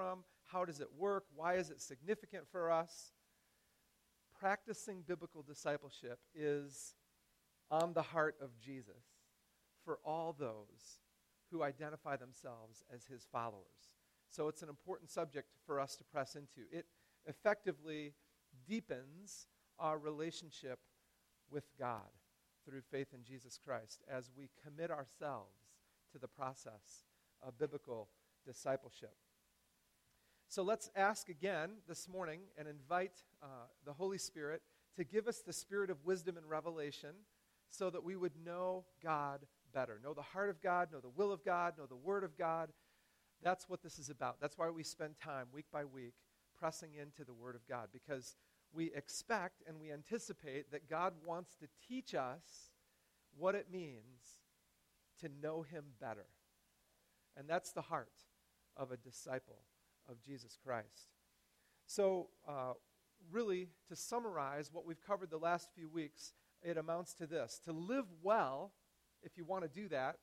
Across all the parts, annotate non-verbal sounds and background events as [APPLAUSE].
from? How does it work? Why is it significant for us? Practicing biblical discipleship is on the heart of Jesus for all those who identify themselves as his followers. So it's an important subject for us to press into. It effectively deepens our relationship with God through faith in Jesus Christ as we commit ourselves to the process of biblical discipleship. So let's ask again this morning and invite uh, the Holy Spirit to give us the spirit of wisdom and revelation so that we would know God better. Know the heart of God, know the will of God, know the Word of God. That's what this is about. That's why we spend time week by week pressing into the Word of God because we expect and we anticipate that God wants to teach us what it means to know Him better. And that's the heart of a disciple of Jesus Christ. So, uh, really, to summarize what we've covered the last few weeks, it amounts to this To live well, if you want to do that,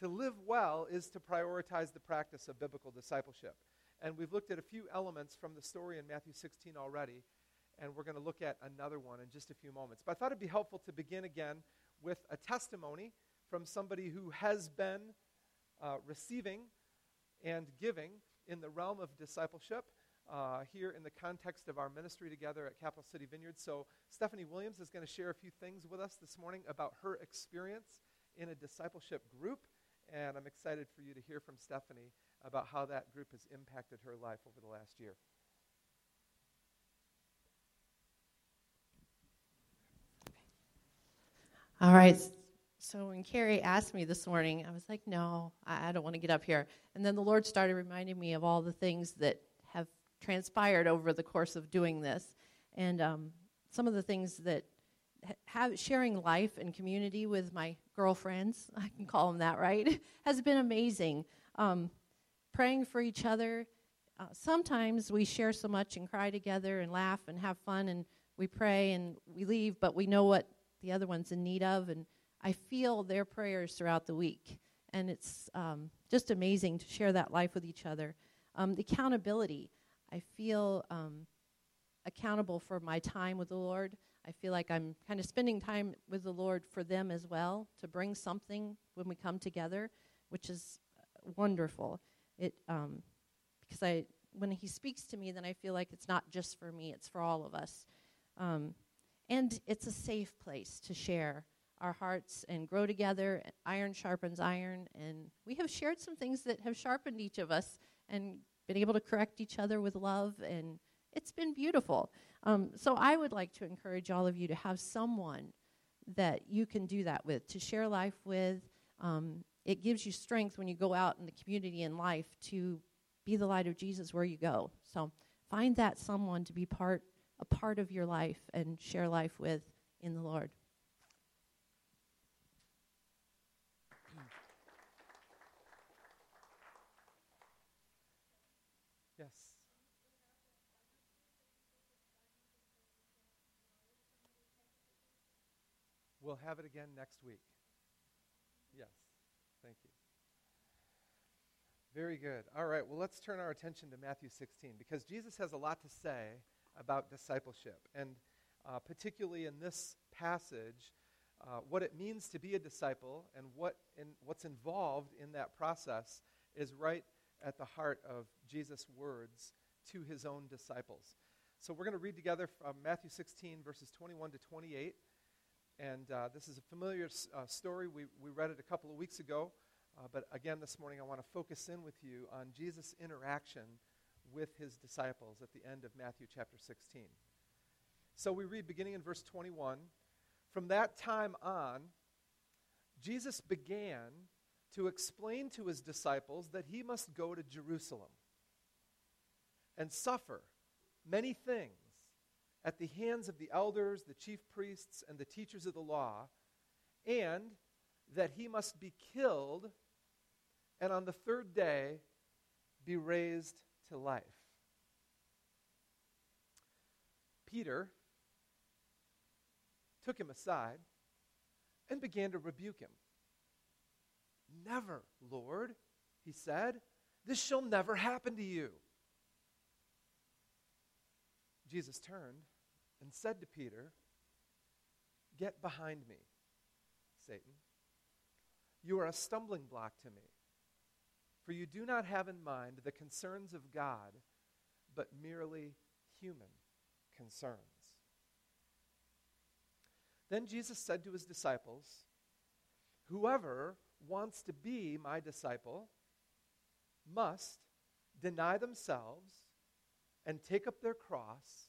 to live well is to prioritize the practice of biblical discipleship. And we've looked at a few elements from the story in Matthew 16 already, and we're going to look at another one in just a few moments. But I thought it'd be helpful to begin again with a testimony from somebody who has been uh, receiving and giving in the realm of discipleship uh, here in the context of our ministry together at Capital City Vineyard. So, Stephanie Williams is going to share a few things with us this morning about her experience in a discipleship group. And I'm excited for you to hear from Stephanie about how that group has impacted her life over the last year. All right. So when Carrie asked me this morning, I was like, no, I, don't want to get up here. And then the Lord started reminding me of all the things that have transpired over the course of doing this. And um, some of the things that have sharing life and community with my girlfriends, [LAUGHS] I can call them that, right, [LAUGHS] has been amazing. Um, praying for each other. Uh, sometimes we share so much and cry together and laugh and have fun and we pray and we leave, but we know what the other one's in need of. And I feel their prayers throughout the week. And it's um, just amazing to share that life with each other. Um, the accountability. I feel um, accountable for my time with the Lord. I feel like I'm kind of spending time with the Lord for them as well to bring something when we come together, which is uh, wonderful. It um, because I when He speaks to me, then I feel like it's not just for me; it's for all of us. Um, and it's a safe place to share our hearts and grow together. Iron sharpens iron, and we have shared some things that have sharpened each of us and been able to correct each other with love, and it's been beautiful. Um, so I would like to encourage all of you to have someone that you can do that with, to share life with. Um, it gives you strength when you go out in the community and life to be the light of Jesus where you go. So find that someone to be part a part of your life and share life with in the Lord. Yes. We'll have it again next week. Yes. Thank you. Very good. All right, well, let's turn our attention to Matthew 16 because Jesus has a lot to say about discipleship. And uh, particularly in this passage, uh, what it means to be a disciple and what in, what's involved in that process is right at the heart of Jesus' words to his own disciples. So we're going to read together from Matthew 16, verses 21 to 28. And uh, this is a familiar uh, story. We, we read it a couple of weeks ago. Uh, but again, this morning, I want to focus in with you on Jesus' interaction with his disciples at the end of Matthew chapter 16. So we read beginning in verse 21 From that time on, Jesus began to explain to his disciples that he must go to Jerusalem and suffer many things at the hands of the elders, the chief priests, and the teachers of the law, and that he must be killed and on the third day be raised to life. Peter took him aside and began to rebuke him. Never, Lord, he said, this shall never happen to you. Jesus turned and said to Peter, Get behind me, Satan. You are a stumbling block to me, for you do not have in mind the concerns of God, but merely human concerns. Then Jesus said to his disciples, Whoever wants to be my disciple must deny themselves and take up their cross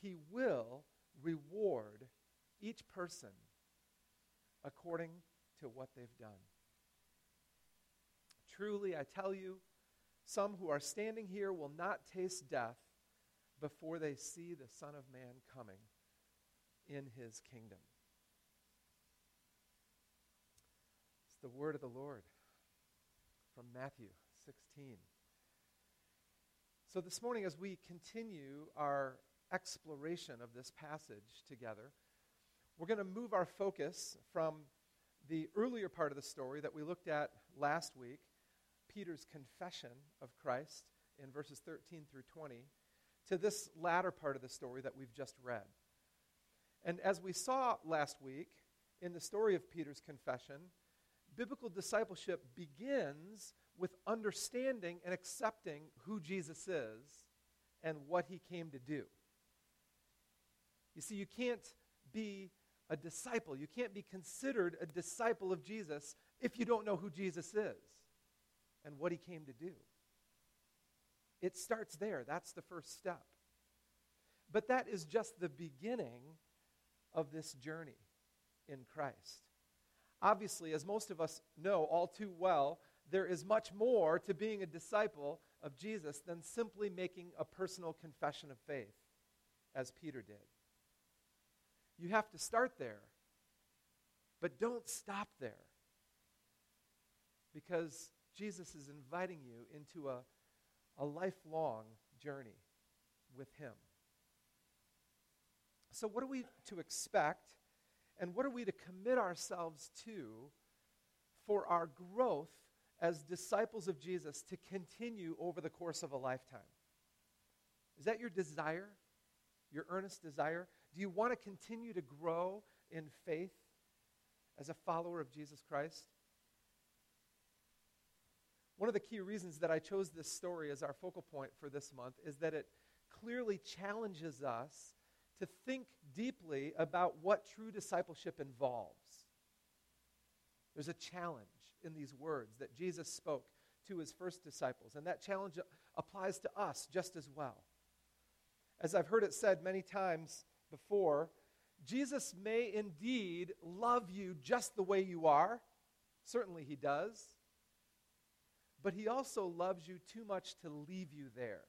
he will reward each person according to what they've done. Truly, I tell you, some who are standing here will not taste death before they see the Son of Man coming in his kingdom. It's the word of the Lord from Matthew 16. So, this morning, as we continue our exploration of this passage together, we're going to move our focus from the earlier part of the story that we looked at last week, Peter's confession of Christ in verses 13 through 20, to this latter part of the story that we've just read. And as we saw last week in the story of Peter's confession, biblical discipleship begins with understanding and accepting who Jesus is and what he came to do. You see, you can't be a disciple, you can't be considered a disciple of Jesus if you don't know who Jesus is and what he came to do. It starts there. That's the first step. But that is just the beginning of this journey in Christ. Obviously, as most of us know all too well, there is much more to being a disciple of Jesus than simply making a personal confession of faith, as Peter did. You have to start there, but don't stop there. Because Jesus is inviting you into a, a lifelong journey with Him. So, what are we to expect, and what are we to commit ourselves to for our growth as disciples of Jesus to continue over the course of a lifetime? Is that your desire? Your earnest desire? Do you want to continue to grow in faith as a follower of Jesus Christ? One of the key reasons that I chose this story as our focal point for this month is that it clearly challenges us to think deeply about what true discipleship involves. There's a challenge in these words that Jesus spoke to his first disciples, and that challenge applies to us just as well. As I've heard it said many times before, Jesus may indeed love you just the way you are. Certainly, he does. But he also loves you too much to leave you there.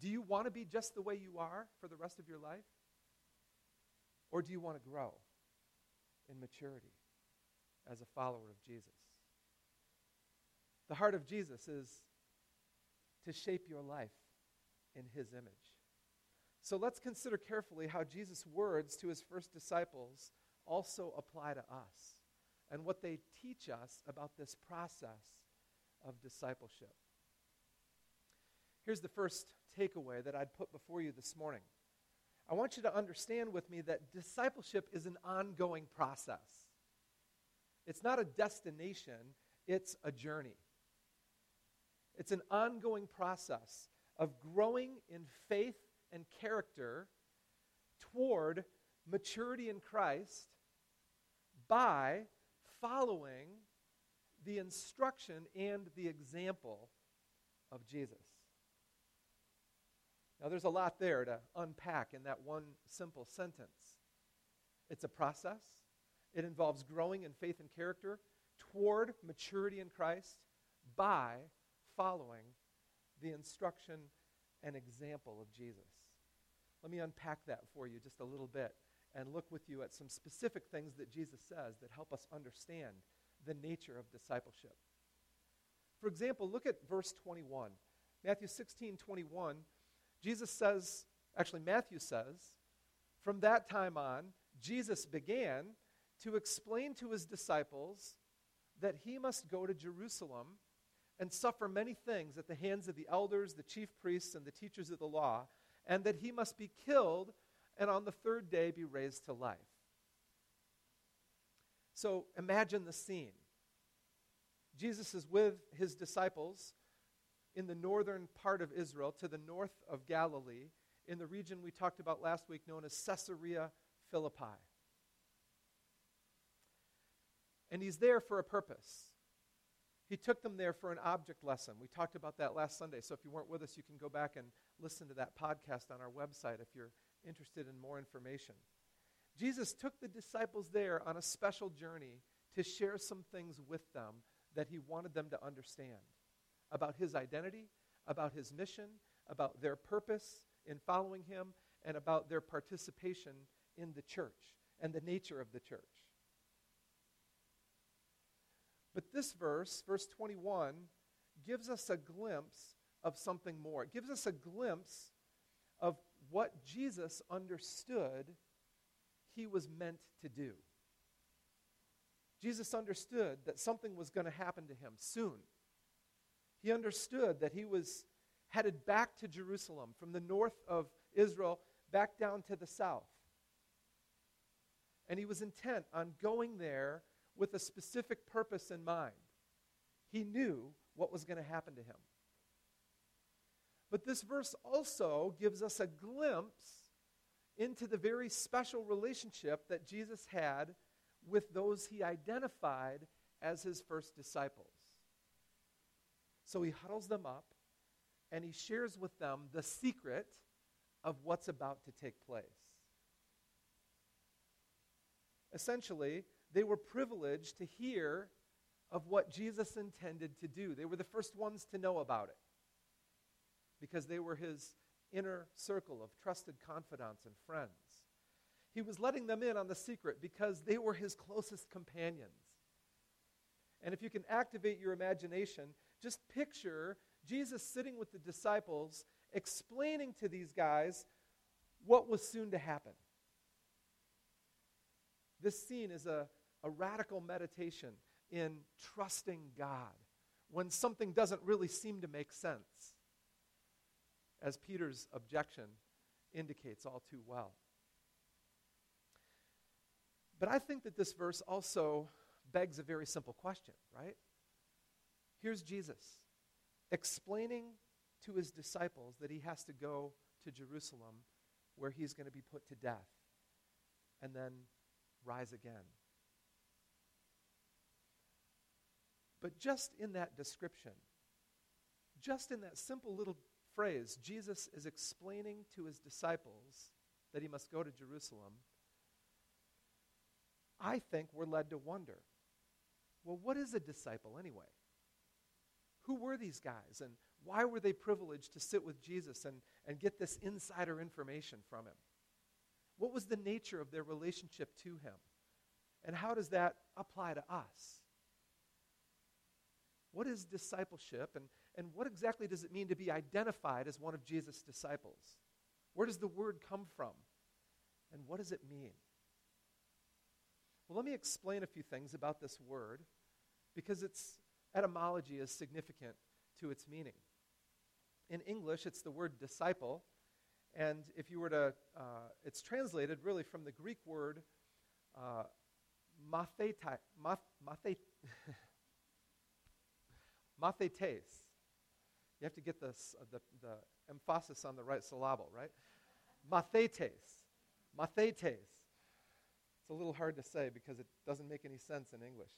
Do you want to be just the way you are for the rest of your life? Or do you want to grow in maturity as a follower of Jesus? The heart of Jesus is to shape your life in his image. So let's consider carefully how Jesus' words to his first disciples also apply to us and what they teach us about this process of discipleship. Here's the first takeaway that I'd put before you this morning. I want you to understand with me that discipleship is an ongoing process. It's not a destination, it's a journey. It's an ongoing process of growing in faith and character toward maturity in Christ by following the instruction and the example of Jesus. Now, there's a lot there to unpack in that one simple sentence. It's a process, it involves growing in faith and character toward maturity in Christ by following the instruction and example of Jesus. Let me unpack that for you just a little bit and look with you at some specific things that Jesus says that help us understand the nature of discipleship. For example, look at verse 21. Matthew 16, 21. Jesus says, actually, Matthew says, from that time on, Jesus began to explain to his disciples that he must go to Jerusalem and suffer many things at the hands of the elders, the chief priests, and the teachers of the law, and that he must be killed and on the third day be raised to life. So imagine the scene. Jesus is with his disciples in the northern part of Israel, to the north of Galilee, in the region we talked about last week known as Caesarea Philippi. And he's there for a purpose. He took them there for an object lesson. We talked about that last Sunday. So if you weren't with us, you can go back and listen to that podcast on our website if you're interested in more information. Jesus took the disciples there on a special journey to share some things with them that he wanted them to understand about his identity, about his mission, about their purpose in following him, and about their participation in the church and the nature of the church. But this verse, verse 21, gives us a glimpse of something more. It gives us a glimpse of what Jesus understood he was meant to do. Jesus understood that something was going to happen to him soon. He understood that he was headed back to Jerusalem from the north of Israel back down to the south. And he was intent on going there with a specific purpose in mind. He knew what was going to happen to him. But this verse also gives us a glimpse into the very special relationship that Jesus had with those he identified as his first disciples. So he huddles them up and he shares with them the secret of what's about to take place. Essentially, they were privileged to hear of what Jesus intended to do. They were the first ones to know about it because they were his inner circle of trusted confidants and friends. He was letting them in on the secret because they were his closest companions. And if you can activate your imagination, just picture Jesus sitting with the disciples, explaining to these guys what was soon to happen. This scene is a, a radical meditation in trusting God when something doesn't really seem to make sense, as Peter's objection indicates all too well. But I think that this verse also begs a very simple question, right? Here's Jesus explaining to his disciples that he has to go to Jerusalem where he's going to be put to death and then rise again. But just in that description, just in that simple little phrase, Jesus is explaining to his disciples that he must go to Jerusalem. I think we're led to wonder well, what is a disciple anyway? Who were these guys and why were they privileged to sit with Jesus and, and get this insider information from him? What was the nature of their relationship to him? And how does that apply to us? What is discipleship and, and what exactly does it mean to be identified as one of Jesus' disciples? Where does the word come from? And what does it mean? Well, let me explain a few things about this word because its etymology is significant to its meaning. In English, it's the word disciple, and if you were to, uh, it's translated really from the Greek word uh, math, [LAUGHS] mathetes. You have to get this, uh, the, the emphasis on the right syllable, right? Mathetes. Mathetes. It's a little hard to say because it doesn't make any sense in English.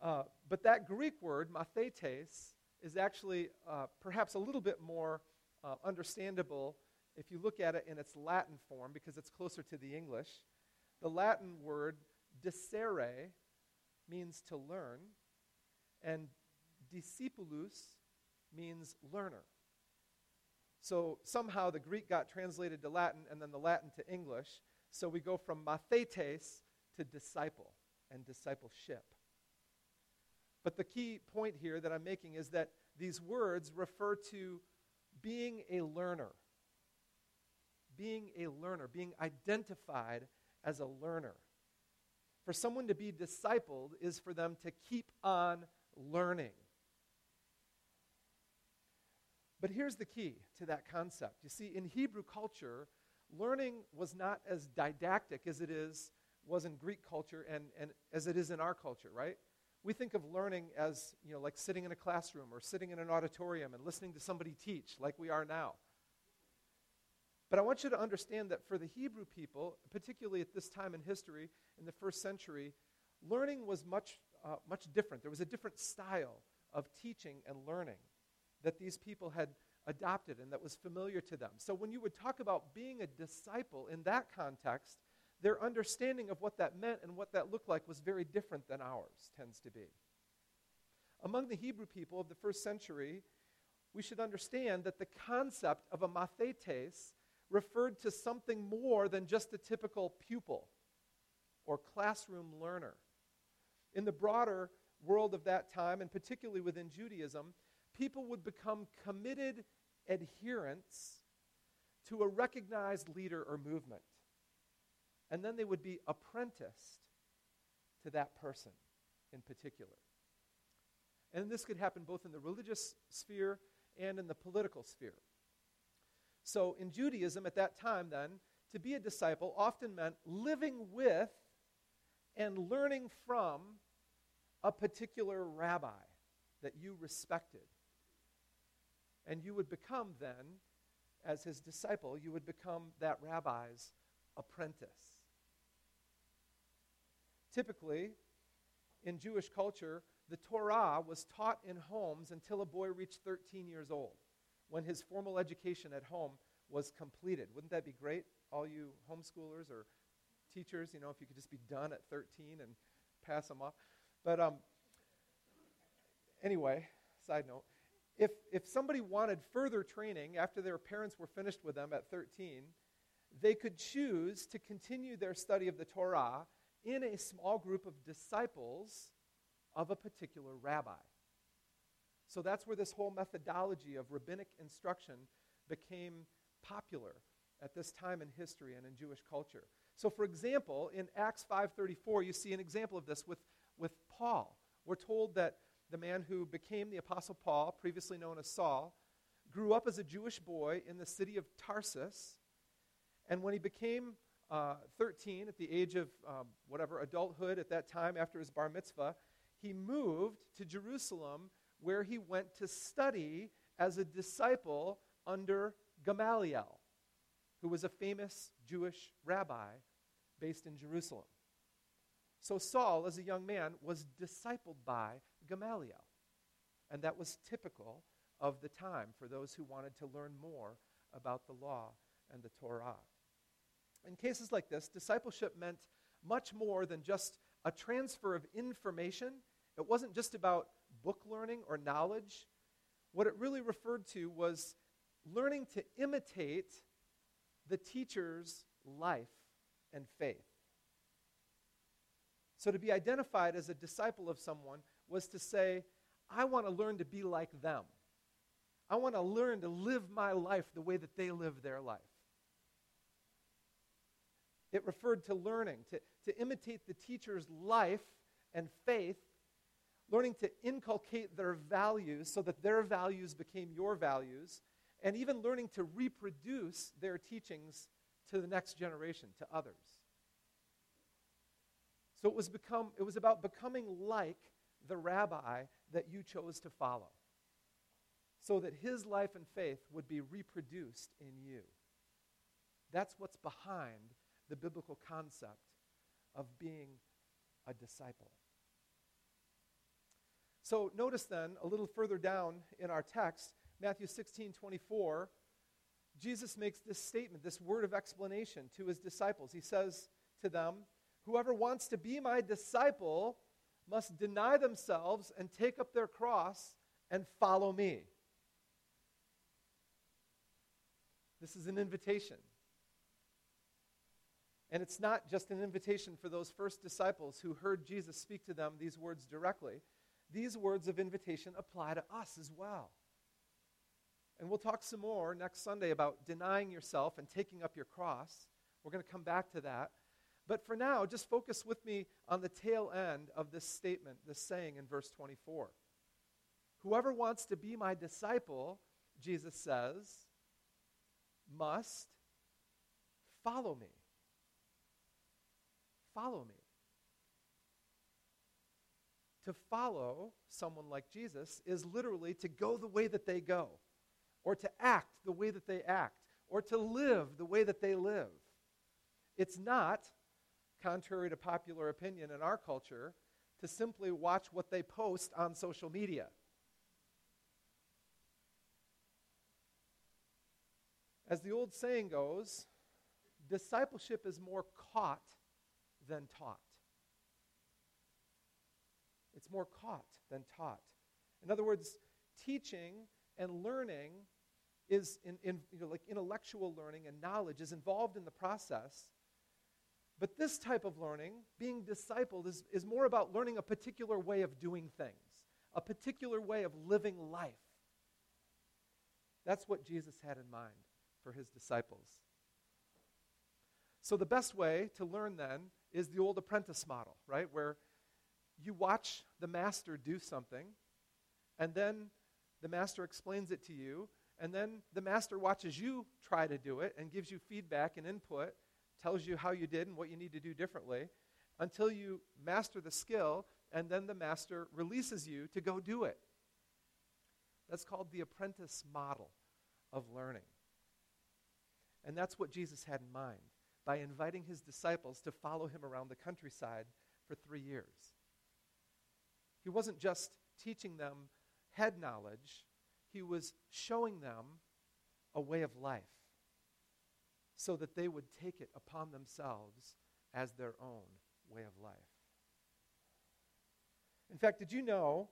Uh, but that Greek word, mathetes, is actually uh, perhaps a little bit more uh, understandable if you look at it in its Latin form because it's closer to the English. The Latin word discere means to learn, and discipulus means learner. So somehow the Greek got translated to Latin and then the Latin to English. So we go from mathetes to disciple and discipleship. But the key point here that I'm making is that these words refer to being a learner. Being a learner, being identified as a learner. For someone to be discipled is for them to keep on learning. But here's the key to that concept. You see, in Hebrew culture, learning was not as didactic as it is was in Greek culture and, and as it is in our culture, right? We think of learning as, you know, like sitting in a classroom or sitting in an auditorium and listening to somebody teach like we are now. But I want you to understand that for the Hebrew people, particularly at this time in history, in the first century, learning was much, uh, much different. There was a different style of teaching and learning that these people had adopted and that was familiar to them. So when you would talk about being a disciple in that context, their understanding of what that meant and what that looked like was very different than ours tends to be. Among the Hebrew people of the first century, we should understand that the concept of a mathetes referred to something more than just a typical pupil or classroom learner. In the broader world of that time, and particularly within Judaism, people would become committed adherents to a recognized leader or movement. And then they would be apprenticed to that person in particular. And this could happen both in the religious sphere and in the political sphere. So in Judaism at that time, then, to be a disciple often meant living with and learning from a particular rabbi that you respected. And you would become then, as his disciple, you would become that rabbi's apprentice. Typically, in Jewish culture, the Torah was taught in homes until a boy reached 13 years old, when his formal education at home was completed. Wouldn't that be great, all you homeschoolers or teachers, you know, if you could just be done at 13 and pass them off? But um, anyway, side note. If, if somebody wanted further training after their parents were finished with them at 13, they could choose to continue their study of the Torah in a small group of disciples of a particular rabbi. So that's where this whole methodology of rabbinic instruction became popular at this time in history and in Jewish culture. So for example, in Acts 5:34 you see an example of this with with Paul. We're told that the man who became the apostle Paul, previously known as Saul, grew up as a Jewish boy in the city of Tarsus. And when he became uh, 13, at the age of um, whatever, adulthood at that time after his bar mitzvah, he moved to Jerusalem where he went to study as a disciple under Gamaliel, who was a famous Jewish rabbi based in Jerusalem. So Saul, as a young man, was discipled by Gamaliel. And that was typical of the time for those who wanted to learn more about the law and the Torah. In cases like this, discipleship meant much more than just a transfer of information. It wasn't just about book learning or knowledge. What it really referred to was learning to imitate the teacher's life and faith. So to be identified as a disciple of someone was to say, I want to learn to be like them. I want to learn to live my life the way that they live their life. It referred to learning, to, to imitate the teacher's life and faith, learning to inculcate their values so that their values became your values, and even learning to reproduce their teachings to the next generation, to others. So it was, become, it was about becoming like the rabbi that you chose to follow, so that his life and faith would be reproduced in you. That's what's behind the biblical concept of being a disciple. So notice then, a little further down in our text, Matthew 16 24, Jesus makes this statement, this word of explanation to his disciples. He says to them, Whoever wants to be my disciple must deny themselves and take up their cross and follow me. This is an invitation. And it's not just an invitation for those first disciples who heard Jesus speak to them these words directly. These words of invitation apply to us as well. And we'll talk some more next Sunday about denying yourself and taking up your cross. We're going to come back to that. But for now, just focus with me on the tail end of this statement, this saying in verse 24. Whoever wants to be my disciple, Jesus says, must follow me. Follow me. To follow someone like Jesus is literally to go the way that they go, or to act the way that they act, or to live the way that they live. It's not, contrary to popular opinion in our culture, to simply watch what they post on social media. As the old saying goes, discipleship is more caught than taught. It's more caught than taught. In other words, teaching and learning is in, in you know, like intellectual learning and knowledge is involved in the process. But this type of learning, being discipled, is, is more about learning a particular way of doing things, a particular way of living life. That's what Jesus had in mind for his disciples. So, the best way to learn then is the old apprentice model, right? Where you watch the master do something, and then the master explains it to you, and then the master watches you try to do it and gives you feedback and input, tells you how you did and what you need to do differently, until you master the skill, and then the master releases you to go do it. That's called the apprentice model of learning. And that's what Jesus had in mind by inviting his disciples to follow him around the countryside for three years. He wasn't just teaching them head knowledge, he was showing them a way of life so that they would take it upon themselves as their own way of life. In fact, did you know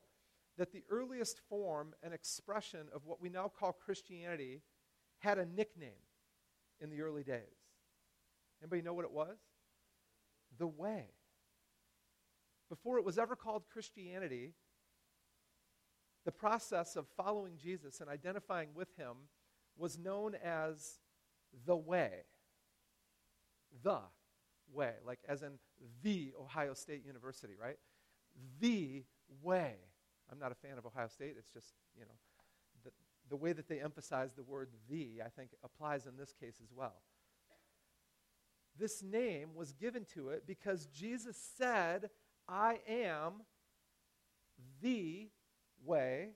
that the earliest form and expression of what we now call Christianity had a nickname in the early days? Anybody know what it was? The way. Before it was ever called Christianity, the process of following Jesus and identifying with him was known as the way. The way, like as in the Ohio State University, right? The way. I'm not a fan of Ohio State. It's just, you know, the, the way that they emphasize the word the, I think, applies in this case as well. This name was given to it because Jesus said, I am the way,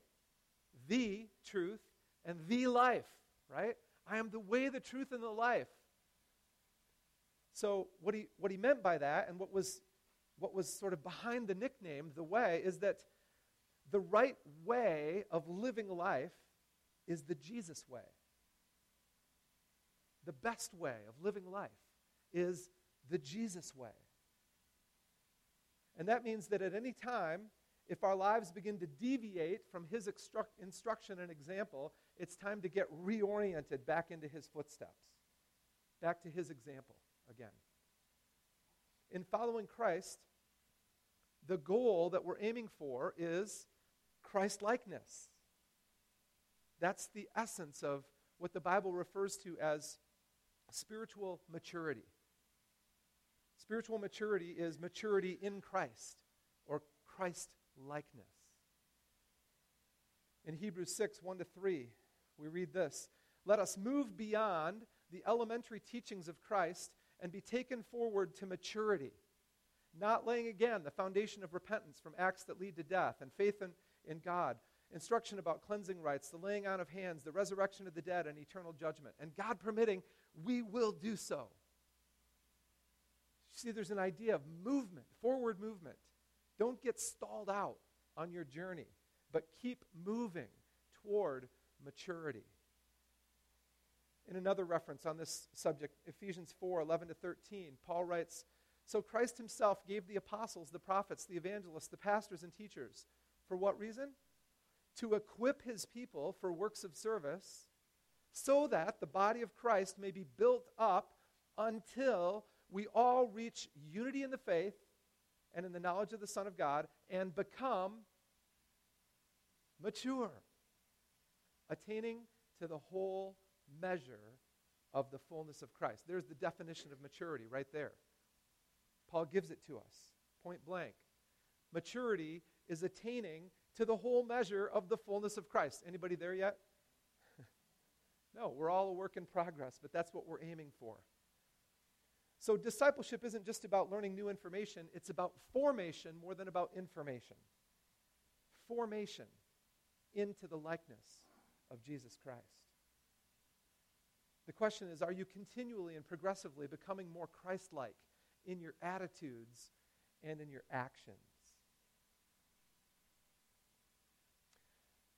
the truth, and the life, right? I am the way, the truth, and the life. So, what he, what he meant by that, and what was, what was sort of behind the nickname, the way, is that the right way of living life is the Jesus way. The best way of living life is the Jesus way. And that means that at any time, if our lives begin to deviate from his instruction and example, it's time to get reoriented back into his footsteps, back to his example again. In following Christ, the goal that we're aiming for is Christ likeness. That's the essence of what the Bible refers to as spiritual maturity. Spiritual maturity is maturity in Christ or Christ likeness. In Hebrews 6 1 to 3, we read this Let us move beyond the elementary teachings of Christ and be taken forward to maturity, not laying again the foundation of repentance from acts that lead to death and faith in, in God, instruction about cleansing rites, the laying on of hands, the resurrection of the dead, and eternal judgment. And God permitting, we will do so. See, there's an idea of movement, forward movement. Don't get stalled out on your journey, but keep moving toward maturity. In another reference on this subject, Ephesians 4 11 to 13, Paul writes, So Christ himself gave the apostles, the prophets, the evangelists, the pastors, and teachers. For what reason? To equip his people for works of service so that the body of Christ may be built up until we all reach unity in the faith and in the knowledge of the Son of God and become mature, attaining to the whole measure of the fullness of Christ. There's the definition of maturity right there. Paul gives it to us, point blank. Maturity is attaining to the whole measure of the fullness of Christ. Anybody there yet? [LAUGHS] no, we're all a work in progress, but that's what we're aiming for. So, discipleship isn't just about learning new information, it's about formation more than about information. Formation into the likeness of Jesus Christ. The question is are you continually and progressively becoming more Christ like in your attitudes and in your actions?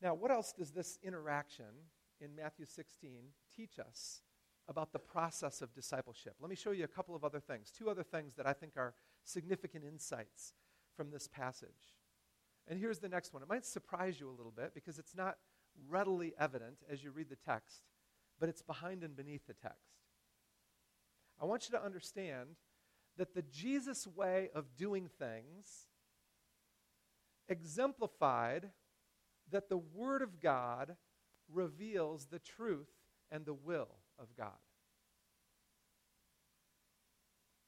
Now, what else does this interaction in Matthew 16 teach us about the process of discipleship. Let me show you a couple of other things, two other things that I think are significant insights from this passage. And here's the next one. It might surprise you a little bit because it's not readily evident as you read the text, but it's behind and beneath the text. I want you to understand that the Jesus way of doing things exemplified that the Word of God reveals the truth and the will of God.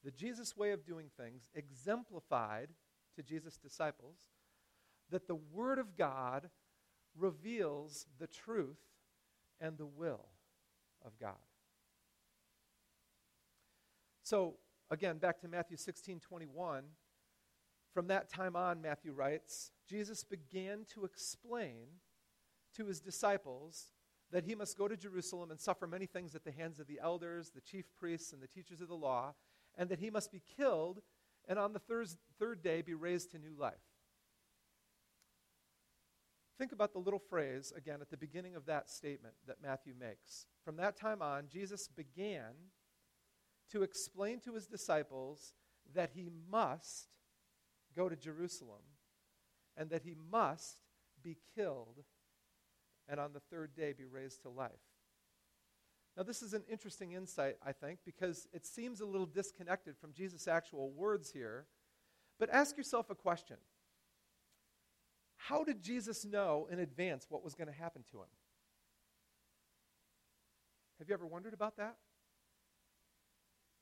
The Jesus way of doing things exemplified to Jesus' disciples that the Word of God reveals the truth and the will of God. So, again, back to Matthew 16 21. From that time on, Matthew writes, Jesus began to explain to his disciples that he must go to Jerusalem and suffer many things at the hands of the elders, the chief priests, and the teachers of the law, and that he must be killed and on the third, third day be raised to new life. Think about the little phrase, again, at the beginning of that statement that Matthew makes. From that time on, Jesus began to explain to his disciples that he must go to Jerusalem and that he must be killed and on the third day be raised to life. Now, this is an interesting insight, I think, because it seems a little disconnected from Jesus' actual words here. But ask yourself a question How did Jesus know in advance what was going to happen to him? Have you ever wondered about that?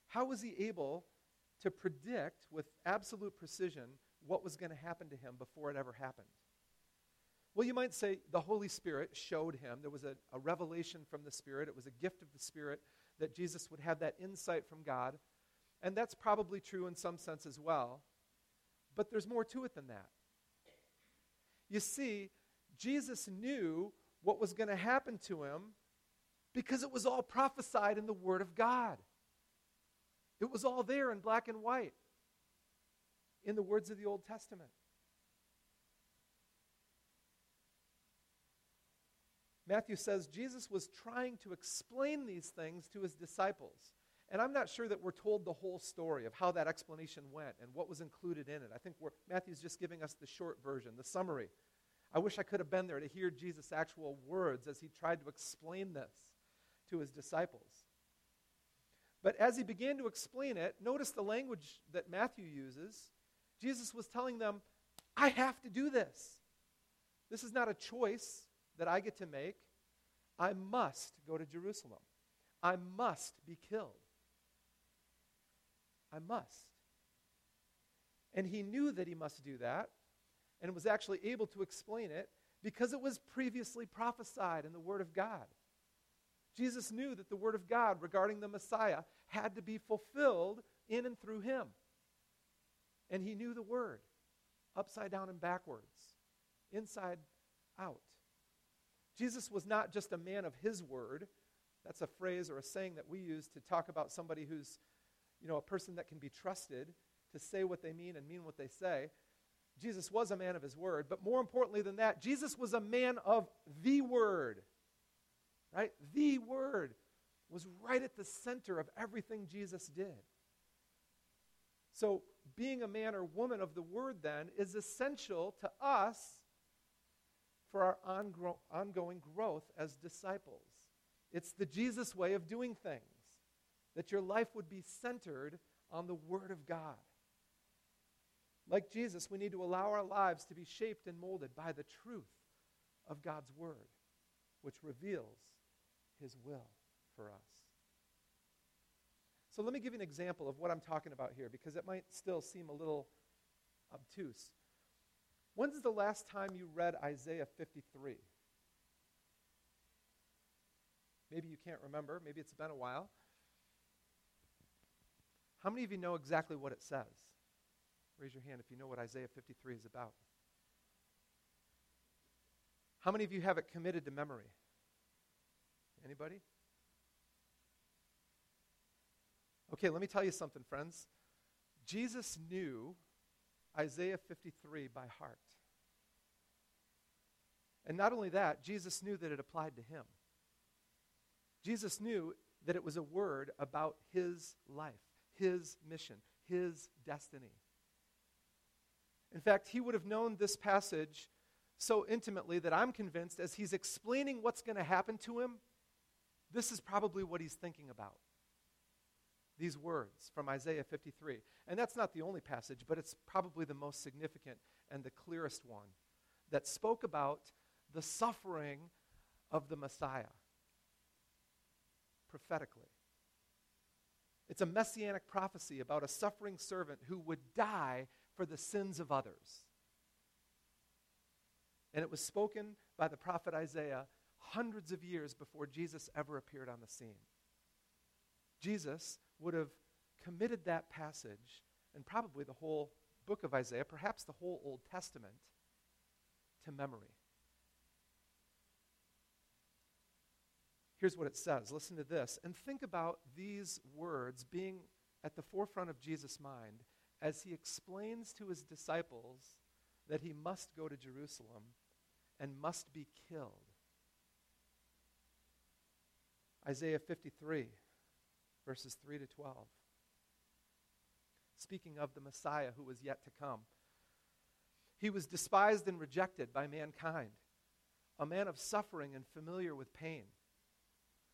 How was he able to predict with absolute precision what was going to happen to him before it ever happened? Well, you might say the Holy Spirit showed him. There was a, a, revelation from the Spirit. It was a gift of the Spirit that Jesus would have that insight from God. And that's probably true in some sense as well. But there's more to it than that. You see, Jesus knew what was going to happen to him because it was all prophesied in the Word of God. It was all there in black and white in the words of the Old Testament. Matthew says Jesus was trying to explain these things to his disciples. And I'm not sure that we're told the whole story of how that explanation went and what was included in it. I think Matthew's just giving us the short version, the summary. I wish I could have been there to hear Jesus' actual words as he tried to explain this to his disciples. But as he began to explain it, notice the language that Matthew uses. Jesus was telling them, I have to do this. This is not a choice that I get to make. I must go to Jerusalem. I must be killed. I must. And he knew that he must do that and was actually able to explain it because it was previously prophesied in the Word of God. Jesus knew that the Word of God regarding the Messiah had to be fulfilled in and through him. And he knew the Word upside down and backwards, inside out. Jesus was not just a man of his word. That's a phrase or a saying that we use to talk about somebody who's, you know, a person that can be trusted to say what they mean and mean what they say. Jesus was a man of his word, but more importantly than that, Jesus was a man of the word. Right? The word was right at the center of everything Jesus did. So, being a man or woman of the word then is essential to us for our ongoing growth as disciples. It's the Jesus way of doing things, that your life would be centered on the Word of God. Like Jesus, we need to allow our lives to be shaped and molded by the truth of God's Word, which reveals His will for us. So let me give you an example of what I'm talking about here because it might still seem a little obtuse. When's the last time you read Isaiah 53? Maybe you can't remember. Maybe it's been a while. How many of you know exactly what it says? Raise your hand if you know what Isaiah 53 is about. How many of you have it committed to memory? Anybody? Okay, let me tell you something, friends. Jesus knew Isaiah 53 by heart. And not only that, Jesus knew that it applied to him. Jesus knew that it was a word about his life, his mission, his destiny. In fact, he would have known this passage so intimately that I'm convinced as he's explaining what's going to happen to him, this is probably what he's thinking about. These words from Isaiah 53. And that's not the only passage, but it's probably the most significant and the clearest one that spoke about the suffering of the Messiah prophetically. It's a messianic prophecy about a suffering servant who would die for the sins of others. And it was spoken by the prophet Isaiah hundreds of years before Jesus ever appeared on the scene. Jesus would have committed that passage and probably the whole book of Isaiah, perhaps the whole Old Testament, to memory. Here's what it says. Listen to this. And think about these words being at the forefront of Jesus' mind as he explains to his disciples that he must go to Jerusalem and must be killed. Isaiah 53, verses 3 to 12. Speaking of the Messiah who was yet to come, he was despised and rejected by mankind, a man of suffering and familiar with pain.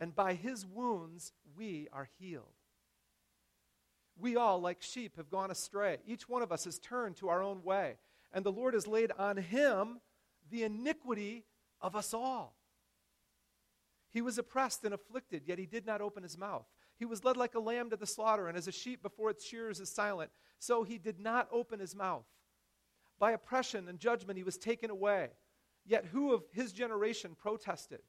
and by his wounds we are healed. We all, like sheep, have gone astray. Each one of us has turned to our own way, and the Lord has laid on him the iniquity of us all. He was oppressed and afflicted, yet he did not open his mouth. He was led like a lamb to the slaughter, and as a sheep before its shearers is silent, so he did not open his mouth. By oppression and judgment he was taken away. Yet who of his generation protested?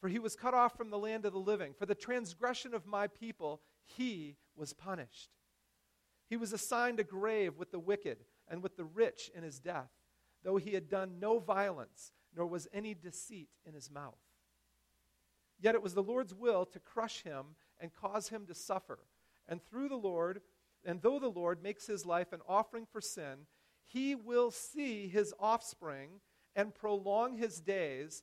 For he was cut off from the land of the living. For the transgression of my people, he was punished. He was assigned a grave with the wicked and with the rich in his death, though he had done no violence, nor was any deceit in his mouth. Yet it was the Lord's will to crush him and cause him to suffer. And through the Lord, and though the Lord makes his life an offering for sin, he will see his offspring and prolong his days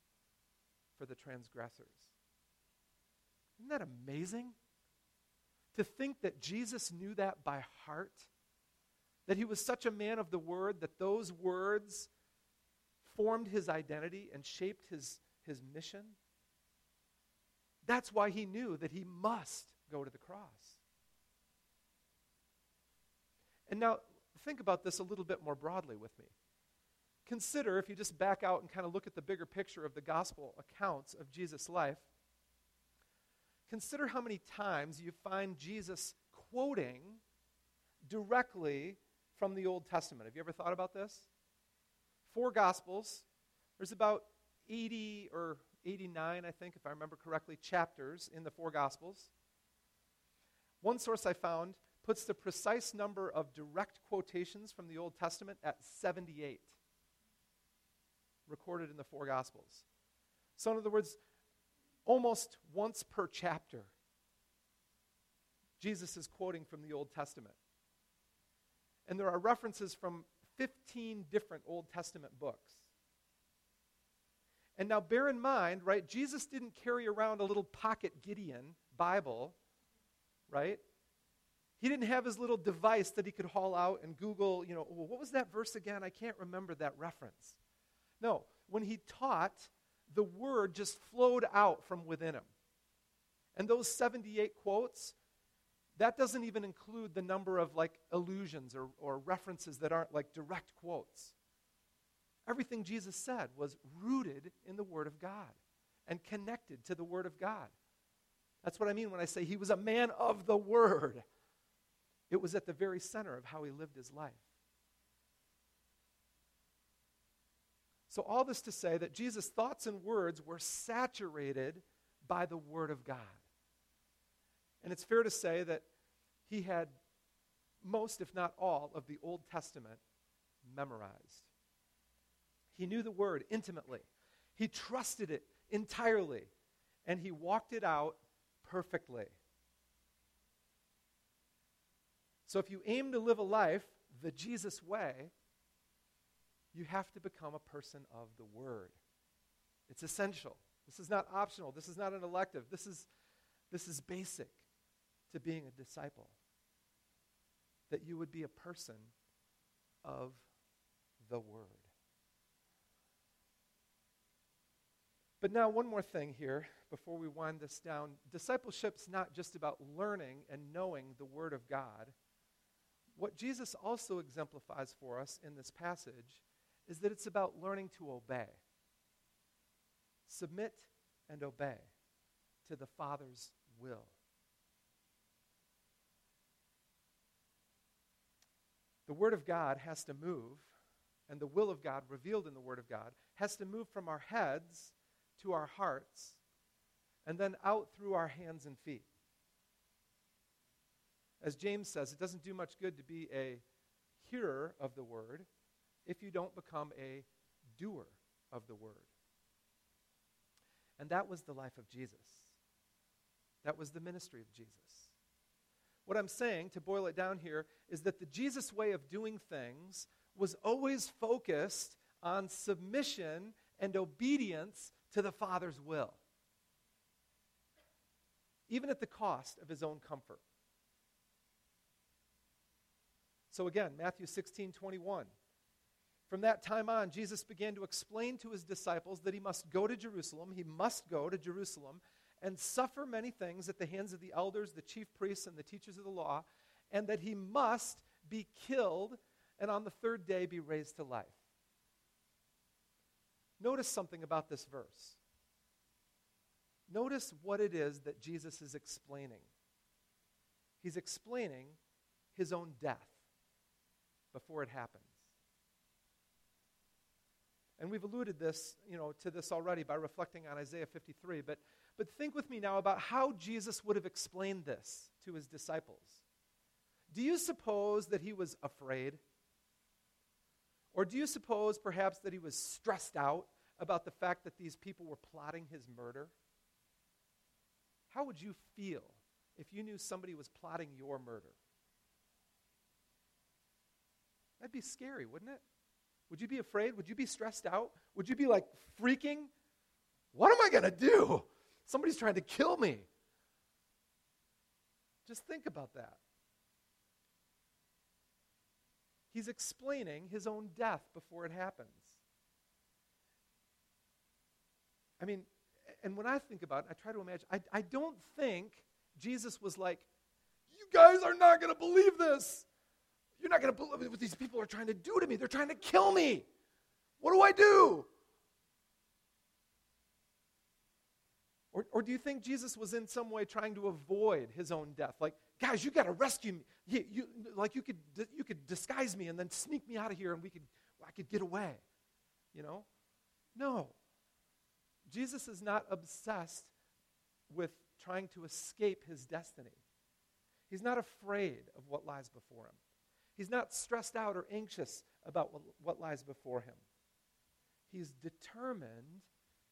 for the transgressors. Isn't that amazing? To think that Jesus knew that by heart, that he was such a man of the word that those words formed his identity and shaped his, his mission. That's why he knew that he must go to the cross. And now, think about this a little bit more broadly with me consider, if you just back out and kind of look at the bigger picture of the gospel accounts of Jesus' life, consider how many times you find Jesus quoting directly from the Old Testament. Have you ever thought about this? Four Gospels. There's about 80 or 89, I think, if I remember correctly, chapters in the four Gospels. One source I found puts the precise number of direct quotations from the Old Testament at 78, recorded in the four Gospels. So, in other words, almost once per chapter, Jesus is quoting from the Old Testament. And there are references from 15 different Old Testament books. And now bear in mind, right, Jesus didn't carry around a little pocket Gideon Bible, right? He didn't have his little device that he could haul out and Google, you know, well, what was that verse again? I can't remember that reference. No, when he taught, the word just flowed out from within him. And those 78 quotes, that doesn't even include the number of like allusions or, or references that aren't like direct quotes. Everything Jesus said was rooted in the Word of God and connected to the Word of God. That's what I mean when I say he was a man of the Word. It was at the very center of how he lived his life. So, all this to say that Jesus' thoughts and words were saturated by the Word of God. And it's fair to say that he had most, if not all, of the Old Testament memorized. He knew the Word intimately, he trusted it entirely, and he walked it out perfectly. So if you aim to live a life the Jesus way, you have to become a person of the Word. It's essential. This is not optional. This is not an elective. This is, this is basic to being a disciple. That you would be a person of the Word. But now, one more thing here before we wind this down. Discipleship's not just about learning and knowing the Word of God what Jesus also exemplifies for us in this passage is that it's about learning to obey. Submit and obey to the Father's will. The Word of God has to move, and the will of God revealed in the Word of God has to move from our heads to our hearts and then out through our hands and feet. As James says, it doesn't do much good to be a hearer of the word if you don't become a doer of the word. And that was the life of Jesus. That was the ministry of Jesus. What I'm saying, to boil it down here, is that the Jesus way of doing things was always focused on submission and obedience to the Father's will, even at the cost of his own comfort. So again, Matthew 16 21. From that time on, Jesus began to explain to his disciples that he must go to Jerusalem. He must go to Jerusalem and suffer many things at the hands of the elders, the chief priests, and the teachers of the law, and that he must be killed and on the third day be raised to life. Notice something about this verse. Notice what it is that Jesus is explaining. He's explaining his own death before it happens. And we've alluded this, you know, to this already by reflecting on Isaiah 53, but but think with me now about how Jesus would have explained this to his disciples. Do you suppose that he was afraid? Or do you suppose perhaps that he was stressed out about the fact that these people were plotting his murder? How would you feel if you knew somebody was plotting your murder? That'd be scary, wouldn't it? Would you be afraid? Would you be stressed out? Would you be like freaking? What am I going to do? Somebody's trying to kill me. Just think about that. He's explaining his own death before it happens. I mean, and when I think about it, I try to imagine, I, I don't think Jesus was like, You guys are not going to believe this. You're not going to believe what these people are trying to do to me. They're trying to kill me. What do I do? Or Or, do you think Jesus was in some way trying to avoid his own death? Like, guys, you got to rescue me. You, you, like, you could, you could disguise me and then sneak me out of here and we could, I could get away. You know? No. Jesus is not obsessed with trying to escape his destiny. He's not afraid of what lies before him. He's not stressed out or anxious about what, what lies before him. He's determined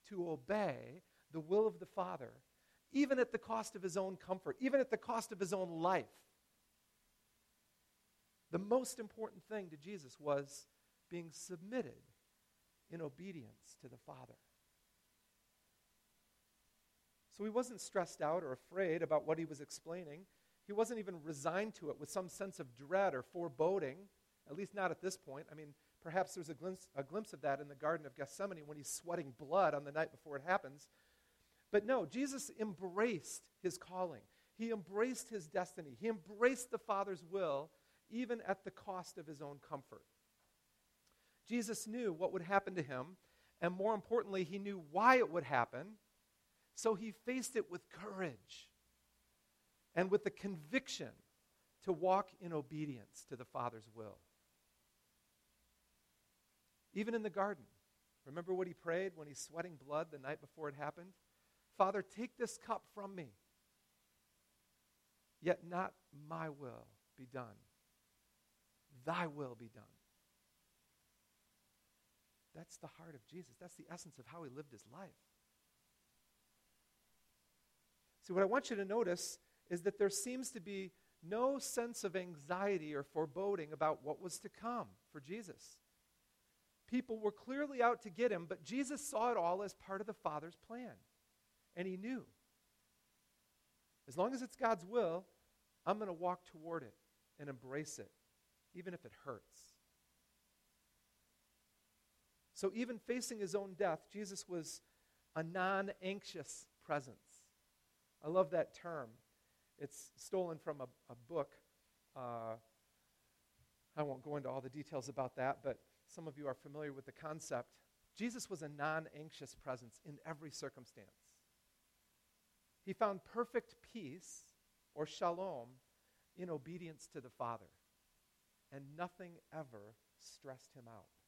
to obey the will of the Father, even at the cost of his own comfort, even at the cost of his own life. The most important thing to Jesus was being submitted in obedience to the Father. So he wasn't stressed out or afraid about what he was explaining. He wasn't even resigned to it with some sense of dread or foreboding, at least not at this point. I mean, perhaps there's a glimpse, a glimpse of that in the Garden of Gethsemane when he's sweating blood on the night before it happens. But no, Jesus embraced his calling. He embraced his destiny. He embraced the Father's will, even at the cost of his own comfort. Jesus knew what would happen to him, and more importantly, he knew why it would happen, so he faced it with courage and with the conviction to walk in obedience to the Father's will. Even in the garden, remember what he prayed when he's sweating blood the night before it happened? Father, take this cup from me. Yet not my will be done, thy will be done. That's the heart of Jesus. That's the essence of how he lived his life. See, what I want you to notice is that there seems to be no sense of anxiety or foreboding about what was to come for Jesus. People were clearly out to get him, but Jesus saw it all as part of the Father's plan. And he knew. As long as it's God's will, I'm going to walk toward it and embrace it, even if it hurts. So, even facing his own death, Jesus was a non anxious presence. I love that term. It's stolen from a, a book. Uh, I won't go into all the details about that, but some of you are familiar with the concept. Jesus was a non anxious presence in every circumstance. He found perfect peace, or shalom, in obedience to the Father, and nothing ever stressed him out.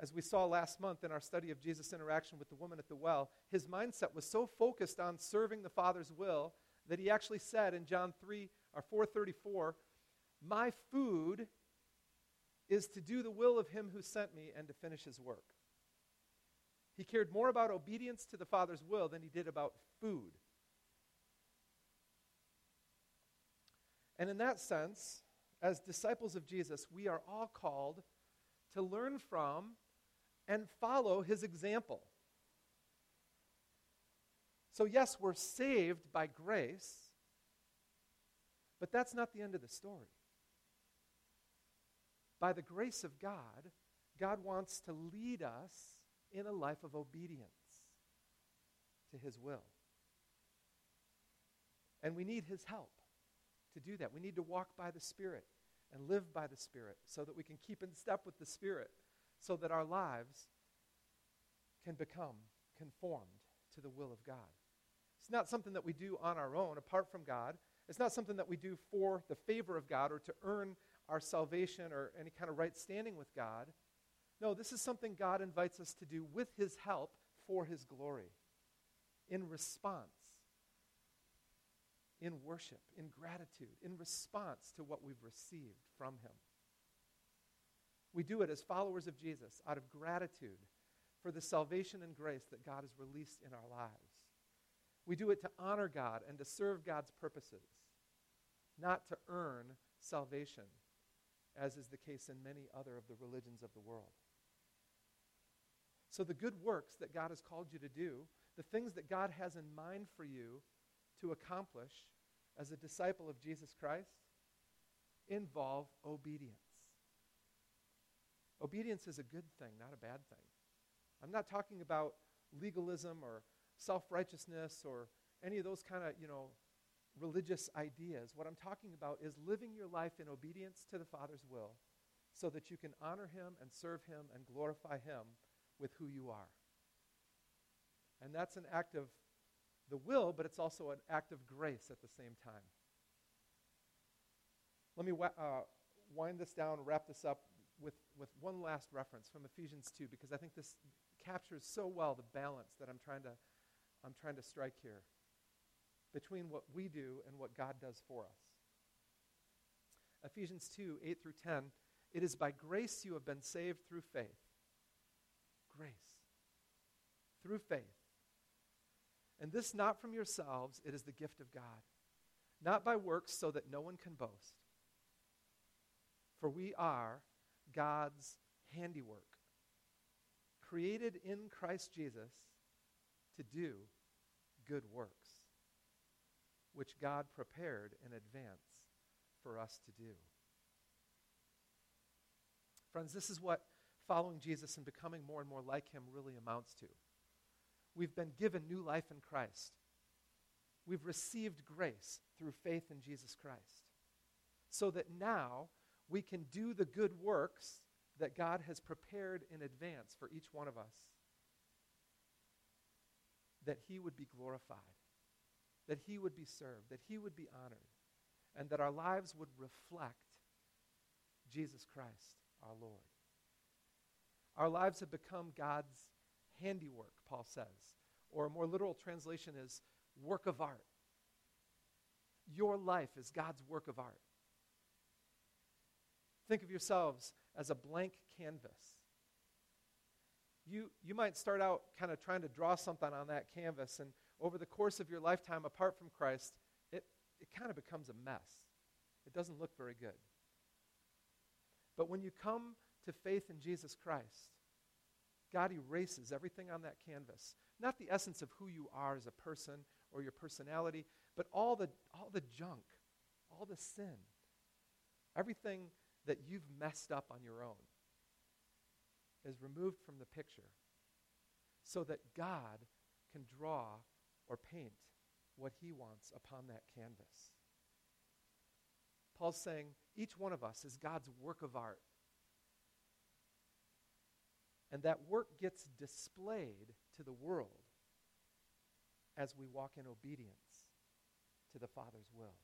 As we saw last month in our study of Jesus' interaction with the woman at the well, his mindset was so focused on serving the Father's will that he actually said in John 3 or 434, "My food is to do the will of him who sent me and to finish his work." He cared more about obedience to the Father's will than he did about food. And in that sense, as disciples of Jesus, we are all called to learn from and follow his example. So, yes, we're saved by grace, but that's not the end of the story. By the grace of God, God wants to lead us in a life of obedience to His will. And we need His help to do that. We need to walk by the Spirit and live by the Spirit so that we can keep in step with the Spirit, so that our lives can become conformed to the will of God. It's not something that we do on our own, apart from God. It's not something that we do for the favor of God or to earn our salvation or any kind of right standing with God. No, this is something God invites us to do with His help for His glory, in response, in worship, in gratitude, in response to what we've received from Him. We do it as followers of Jesus out of gratitude for the salvation and grace that God has released in our lives. We do it to honor God and to serve God's purposes, not to earn salvation, as is the case in many other of the religions of the world. So, the good works that God has called you to do, the things that God has in mind for you to accomplish as a disciple of Jesus Christ, involve obedience. Obedience is a good thing, not a bad thing. I'm not talking about legalism or self righteousness or any of those kind of, you know, religious ideas. What I'm talking about is living your life in obedience to the Father's will so that you can honor Him and serve Him and glorify Him with who you are. And that's an act of the will, but it's also an act of grace at the same time. Let me uh, wind this down, wrap this up with, with one last reference from Ephesians 2, because I think this captures so well the balance that I'm trying to, I'm trying to strike here between what we do and what God does for us. Ephesians 2 8 through 10. It is by grace you have been saved through faith. Grace. Through faith. And this not from yourselves, it is the gift of God. Not by works, so that no one can boast. For we are God's handiwork, created in Christ Jesus to do good works, which God prepared in advance for us to do. Friends, this is what following Jesus and becoming more and more like him really amounts to. We've been given new life in Christ. We've received grace through faith in Jesus Christ. So that now we can do the good works that God has prepared in advance for each one of us. That He would be glorified, that He would be served, that He would be honored, and that our lives would reflect Jesus Christ, our Lord. Our lives have become God's handiwork, Paul says, or a more literal translation is work of art. Your life is God's work of art. Think of yourselves as a blank canvas. You, you might start out kind of trying to draw something on that canvas, and over the course of your lifetime, apart from Christ, it, it kind of becomes a mess. It doesn't look very good. But when you come to faith in Jesus Christ, God erases everything on that canvas. Not the essence of who you are as a person or your personality, but all the, all the junk, all the sin, everything that you've messed up on your own is removed from the picture so that God can draw or paint what he wants upon that canvas. Paul's saying each one of us is God's work of art. And that work gets displayed to the world as we walk in obedience to the Father's will.